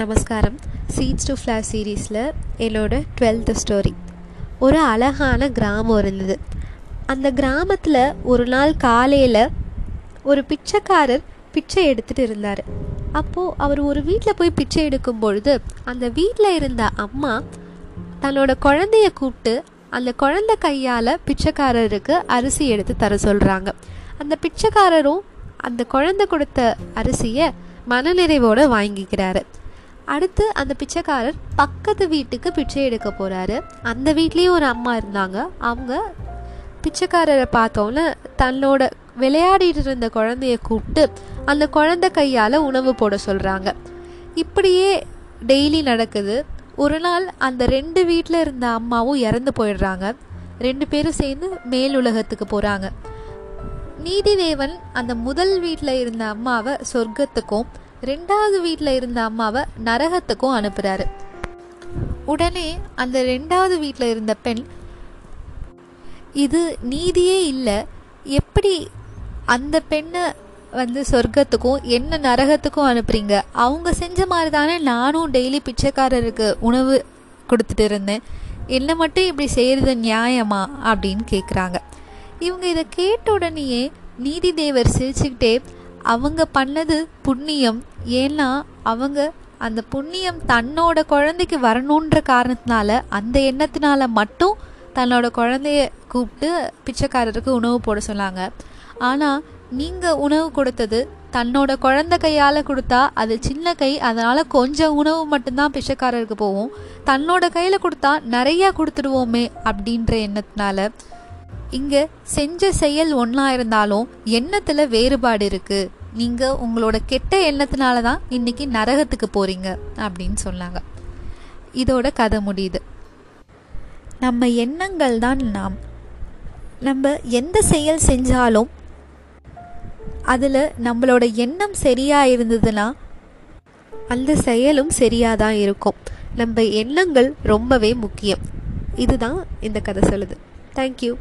நமஸ்காரம். Seeds to flower சீரீஸில் என்னோடய டுவெல்த்து ஸ்டோரி ஒரு அழகான கிராமம் இருந்தது. அந்த கிராமத்தில் ஒரு நாள் காலையில் ஒரு பிச்சைக்காரர் பிச்சை எடுத்துகிட்டு இருந்தார். அப்போது அவர் ஒரு வீட்டில் போய் பிச்சை எடுக்கும் பொழுது அந்த வீட்டில் இருந்த அம்மா தன்னோட குழந்தைய கூப்பிட்டு அந்த குழந்தை கையால் பிச்சைக்காரருக்கு அரிசி எடுத்து தர சொல்கிறாங்க அந்த பிச்சைக்காரரும் அந்த குழந்தை கொடுத்த அரிசியை மனநிறைவோடு வாங்கிக்கிறாரு. அடுத்து அந்த பிச்சைக்காரர் பக்கத்து வீட்டுக்கு பிச்சை எடுக்க போகிறாரு அந்த வீட்லேயும் ஒரு அம்மா இருந்தாங்க. அவங்க பிச்சைக்காரரை பார்த்தோன்னே தன்னோட விளையாடிட்டு இருந்த குழந்தைய கூப்பிட்டு அந்த குழந்தை கையால் உணவு போட சொல்கிறாங்க இப்படியே டெய்லி நடக்குது. ஒரு நாள் அந்த ரெண்டு வீட்டில் இருந்த அம்மாவும் இறந்து போயிடுறாங்க. ரெண்டு பேரும் சேர்ந்து மேல் உலகத்துக்கு போகிறாங்க நீதிதேவன் அந்த முதல் வீட்டில் இருந்த அம்மாவை சொர்க்கத்துக்கும் ரெண்டாவது வீட்டில் இருந்த அம்மாவை நரகத்துக்கும் அனுப்புகிறாரு உடனே அந்த ரெண்டாவது வீட்டில் இருந்த பெண் இது நீதியே இல்லை. எப்படி அந்த பெண்ணை வந்து சொர்க்கத்துக்கும் என்ன நரகத்துக்கும் அனுப்புறீங்க? அவங்க செஞ்ச மாதிரி தானே நானும் டெய்லி பிச்சைக்காரருக்கு உணவு கொடுத்துட்டு இருந்தேன். என்ன மட்டும் இப்படி செய்கிறது நியாயமா? அப்படின்னு கேட்குறாங்க இவங்க இதை கேட்ட உடனேயே நீதி தேவர் சிரிச்சுக்கிட்டே அவங்க பண்ணது புண்ணியம். ஏன்னா அவங்க அந்த புண்ணியம் தன்னோட குழந்தைக்கு வரணுன்ற காரணத்தினால அந்த எண்ணத்தினால மட்டும் தன்னோட குழந்தைய கூப்பிட்டு பிச்சைக்காரருக்கு உணவு போட சொன்னாங்க. ஆனால் நீங்கள் உணவு கொடுத்தது தன்னோட குழந்தை கையால் கொடுத்தா அது சின்ன கை அதனால் கொஞ்சம் உணவு மட்டும்தான் பிச்சைக்காரருக்கு போகும். தன்னோட கையில் கொடுத்தா நிறையா கொடுத்துடுவோமே அப்படின்ற எண்ணத்தினால. இங்கே செஞ்ச செயல் ஒன்றா இருந்தாலும் எண்ணத்தில் வேறுபாடு இருக்குது நீங்கள் உங்களோட கெட்ட எண்ணத்தினால தான் இன்றைக்கி நரகத்துக்கு போகிறீங்க அப்படின்னு சொன்னாங்க. இதோட கதை முடியுது. நம்ம எண்ணங்கள் தான் நாம். நம்ம எந்த செயல் செஞ்சாலும் அதில் நம்மளோட எண்ணம் சரியாக இருந்ததுன்னா அந்த செயலும் சரியாக தான் இருக்கும். நம்ம எண்ணங்கள் ரொம்பவே முக்கியம். இதுதான் இந்த கதை சொல்லுது. தேங்க்யூ